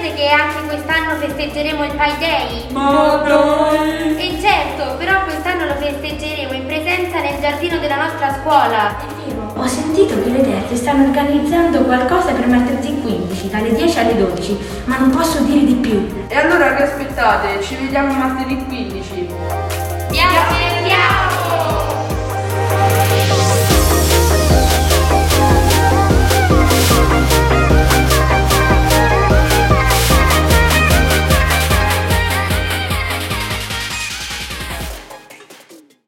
sapete che anche quest'anno festeggeremo il Pi Day? Ma dai! E certo, però quest'anno lo festeggeremo in presenza nel giardino della nostra scuola. Ho sentito che le terze stanno organizzando qualcosa per martedì 15, dalle 10 alle 12, ma non posso dire di più. E allora che aspettate? Ci vediamo martedì 15.